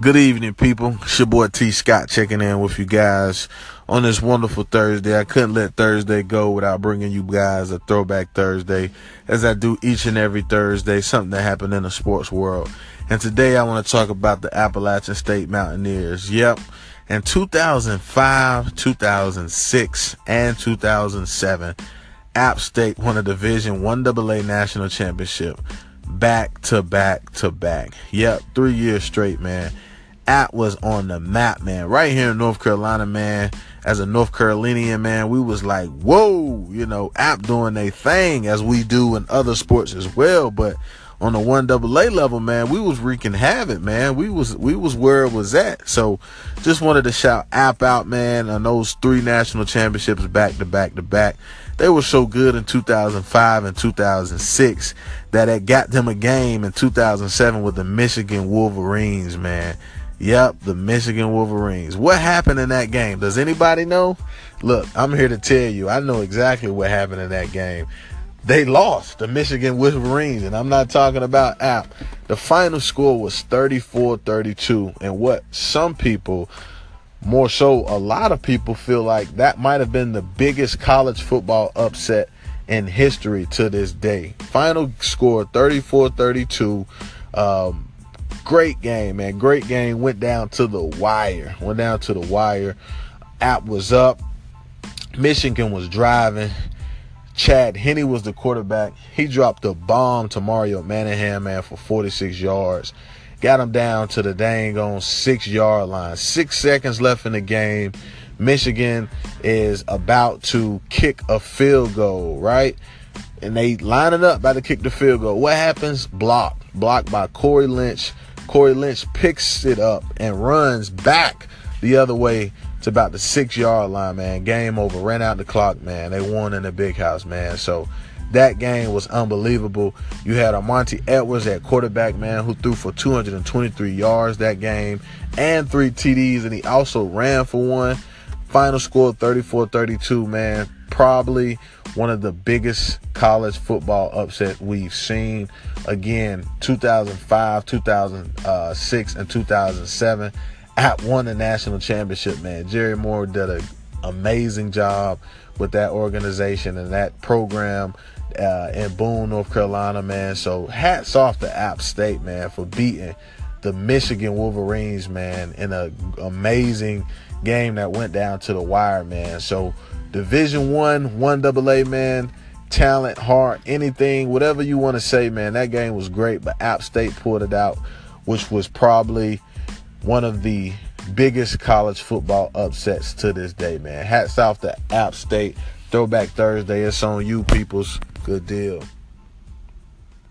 Good evening, people. It's your boy T Scott checking in with you guys on this wonderful Thursday. I couldn't let Thursday go without bringing you guys a throwback Thursday, as I do each and every Thursday, something that happened in the sports world. And today I want to talk about the Appalachian State Mountaineers. Yep. In 2005, 2006, and 2007, App State won a Division 1 AA National Championship back to back to back. Yep, three years straight, man. App was on the map, man. Right here in North Carolina, man. As a North Carolinian, man, we was like, whoa, you know, App doing a thing as we do in other sports as well. But on the one double A level, man, we was wreaking havoc, man. We was we was where it was at. So just wanted to shout App out, man, on those three national championships back to back to back. They were so good in 2005 and 2006 that it got them a game in 2007 with the Michigan Wolverines, man. Yep, the Michigan Wolverines. What happened in that game? Does anybody know? Look, I'm here to tell you. I know exactly what happened in that game. They lost the Michigan Wolverines, and I'm not talking about App. The final score was 34 32, and what some people, more so a lot of people, feel like that might have been the biggest college football upset in history to this day. Final score 34 32. Um, great game, man. Great game. Went down to the wire. Went down to the wire. App was up. Michigan was driving. Chad Henne was the quarterback. He dropped a bomb to Mario Manningham, man, for 46 yards. Got him down to the dang on six yard line. Six seconds left in the game. Michigan is about to kick a field goal, right? And they line it up about to kick the field goal. What happens? Blocked. Blocked by Corey Lynch. Corey Lynch picks it up and runs back the other way to about the six yard line, man. Game over. Ran out the clock, man. They won in the big house, man. So that game was unbelievable. You had Armanti Edwards at quarterback, man, who threw for 223 yards that game and three TDs, and he also ran for one. Final score 34 32, man. Probably one of the biggest college football upset we've seen. Again, 2005, 2006, uh, and 2007. App won the national championship, man. Jerry Moore did an amazing job with that organization and that program uh, in Boone, North Carolina, man. So hats off to App State, man, for beating the Michigan Wolverines, man, in an amazing game that went down to the wire, man. So Division One, one double A, man. Talent, heart, anything, whatever you want to say, man. That game was great, but App State pulled it out, which was probably one of the biggest college football upsets to this day, man. Hats off to App State. Throwback Thursday. It's on you, peoples. Good deal.